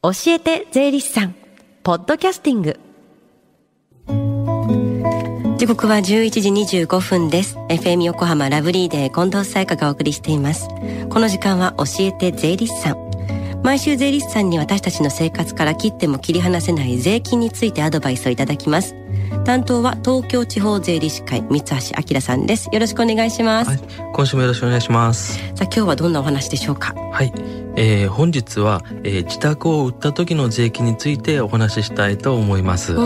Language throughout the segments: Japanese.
教えて税理士さん。ポッドキャスティング。時刻は11時25分です。FM 横浜ラブリーで近藤沙耶香がお送りしています。この時間は教えて税理士さん。毎週税理士さんに私たちの生活から切っても切り離せない税金についてアドバイスをいただきます。担当は東京地方税理士会三橋明さんです。よろしくお願いします、はい、今週もよろしくお願いします。さあ今日はどんなお話でしょうか？はい、えー、本日は、えー、自宅を売った時の税金についてお話ししたいと思います。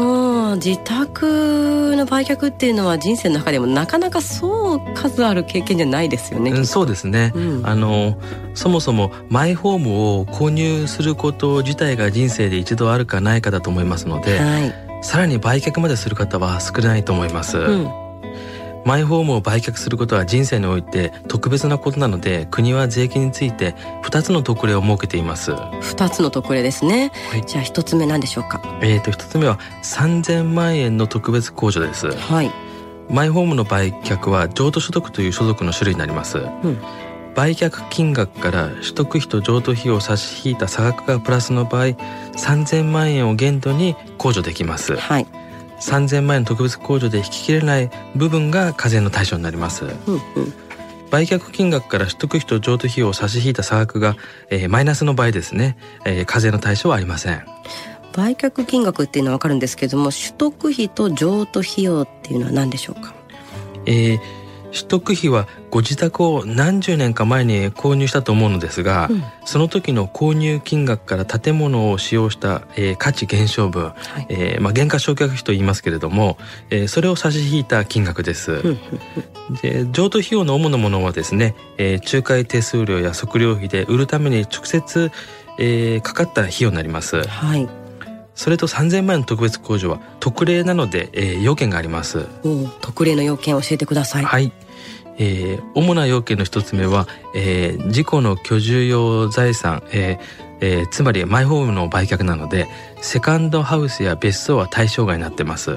自宅の売却っていうのは人生の中でもなかなかそう数ある経験じゃないですよね、うん、そうですね、うん、あのそもそもマイホームを購入すること自体が人生で一度あるかないかだと思いますので、はい。さらに売却までする方は少ないと思います、うん、マイホームを売却することは人生において特別なことなので国は税金について2つの特例を設けています。2つの特例ですね、はい、じゃあ1つ目何でしょうか？えっ、ー、と1つ目は3000万円の特別控除です。はい。マイホームの売却は譲渡所得という所得の種類になります、うん。売却金額から取得費と譲渡費を差し引いた差額がプラスの場合3000万円を限度に控除できます、はい、3000万円特別控除で引き切れない部分が課税の対象になります、うんうん、売却金額から取得費と譲渡費を差し引いた差額が、えー、マイナスの場合ですね、えー、課税の対象はありません。売却金額っていうのはわかるんですけども取得費と譲渡費用っていうのは何でしょうかえー取得費はご自宅を何十年か前に購入したと思うのですが、うん、その時の購入金額から建物を使用した、えー、価値減少分、はい、えー、まあ、減価償却費と言いますけれども、えー、それを差し引いた金額です。で譲渡費用の主なものはですね、えー、仲介手数料や測量費で売るために直接、えー、かかった費用になります。はいそれと3000万円の特別控除は特例なので、えー、要件があります。特例の要件を教えてください。はい。えー、主な要件の一つ目は、えー、事故の居住用財産、えーえー、つまりマイホームの売却なのでセカンドハウスや別荘は対象外になってます。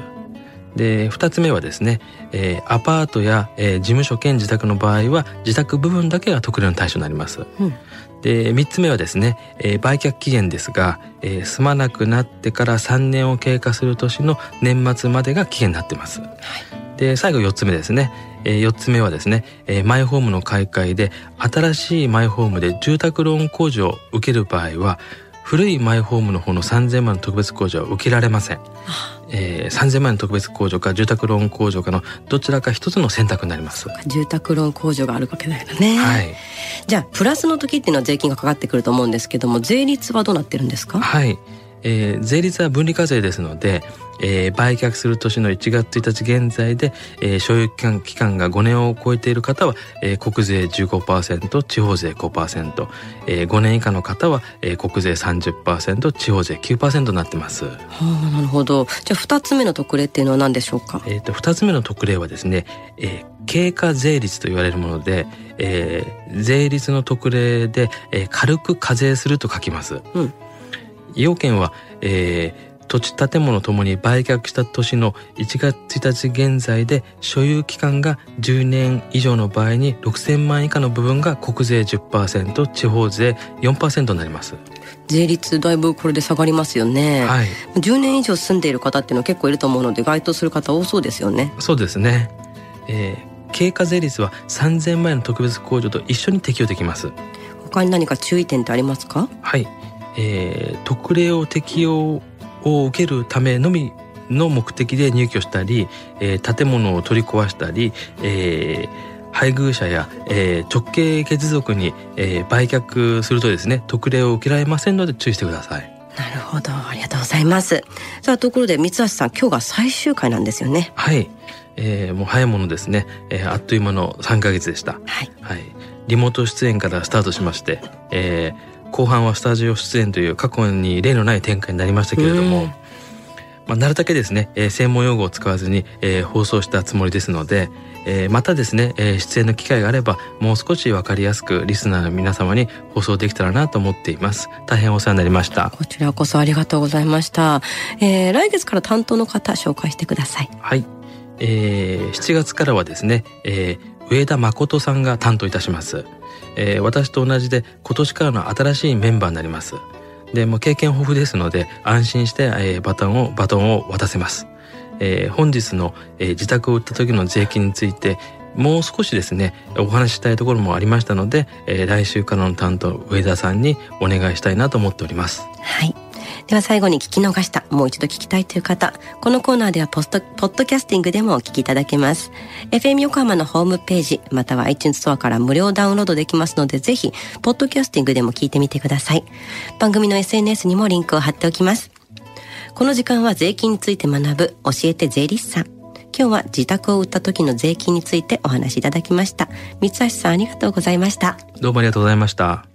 で2つ目はですね、えー、アパートや、えー、事務所兼自宅の場合は自宅部分だけが特例の対象になります。うんで3つ目はですね、えー、売却期限ですが、えー、住まなくなってから3年を経過する年の年末までが期限になってます。はい、で最後4つ目ですね、えー、4つ目はですね、えー、マイホームの買い替えで新しいマイホームで住宅ローン控除を受ける場合は古いマイホームの方の3000万の特別控除は受けられません。えー、3000万の特別控除か住宅ローン控除かのどちらか一つの選択になります。住宅ローン控除があるわけだよね、はい、じゃあプラスの時っていうのは税金がかかってくると思うんですけども税率はどうなってるんですか？はいえー、税率は分離課税ですので、えー、売却する年の1月1日現在で、えー、所有期間期間が5年を超えている方は、えー、国税15%地方税5%、えー、5年以下の方は、えー、国税30%地方税9%になってます。はあ、なるほどじゃあ2つ目の特例っていうのは何でしょうか、えーと、2つ目の特例はですね、えー、経過税率と言われるもので、えー、税率の特例で、えー、軽く課税すると書きます。うん要件は、えー、土地建物ともに売却した年の1月1日現在で所有期間が10年以上の場合に6000万以下の部分が国税10%地方税4%になります。税率だいぶこれで下がりますよね、はい、10年以上住んでいる方っていうのは結構いると思うので該当する方多そうですよね。そうですね、えー、経過税率は3000万円の特別控除と一緒に適用できます。他に何か注意点ってありますか？はいえー、特例を適用を受けるためのみの目的で入居したり、えー、建物を取り壊したり、えー、配偶者や、えー、直系血族に、えー、売却するとですね特例を受けられませんので注意してください。なるほど。ありがとうございます。さあところで三橋さん今日が最終回なんですよね。はい。えー、もう早いものですね、えー、あっという間の3か月でした、はい、はい、リモート出演からスタートしまして、えー、後半はスタジオ出演という過去に例のない展開になりましたけれども、まあ、なるだけですね、えー、専門用語を使わずに、えー、放送したつもりですので、えー、またですね、えー、出演の機会があればもう少しわかりやすくリスナーの皆様に放送できたらなと思っています。大変お世話になりました。こちらこそありがとうございました、えー、来月から担当の方紹介してください。はい、えー、7月からはですね、えー、上田誠さんが担当いたします。えー、私と同じで今年からの新しいメンバーになります。でも経験豊富ですので安心して、えー、バトンをバトンを渡せます。えー、本日の、えー、自宅を売った時の税金についてもう少しですねお話ししたいところもありましたので、えー、来週からの担当上田さんにお願いしたいなと思っております。はい。では最後に聞き逃した、もう一度聞きたいという方、このコーナーではポスト、ポッドキャスティングでもお聞きいただけます。FM 横浜のホームページ、または iTunes ストアから無料ダウンロードできますので、ぜひ、ポッドキャスティングでも聞いてみてください。番組の SNS にもリンクを貼っておきます。この時間は税金について学ぶ教えて税理士さん。今日は自宅を売った時の税金についてお話しいただきました。三橋さんありがとうございました。どうもありがとうございました。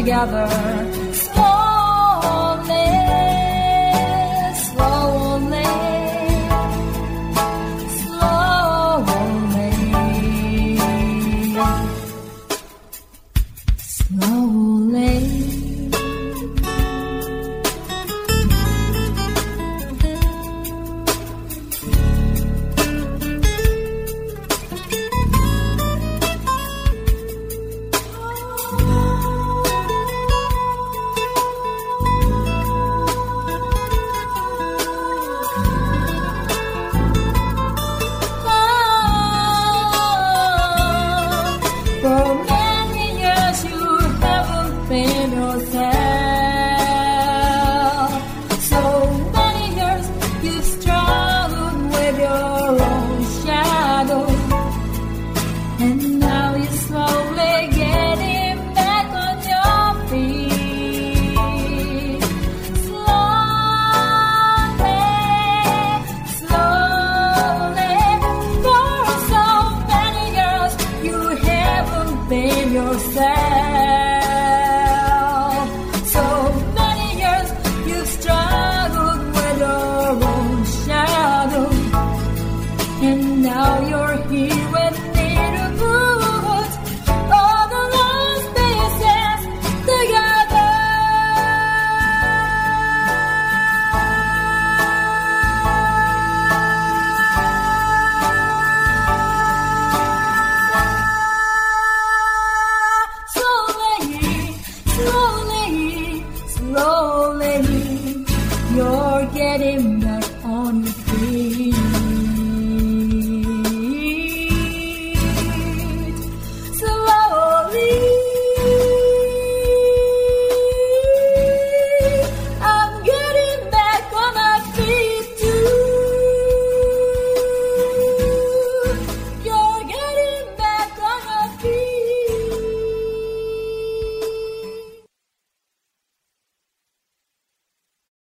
Together.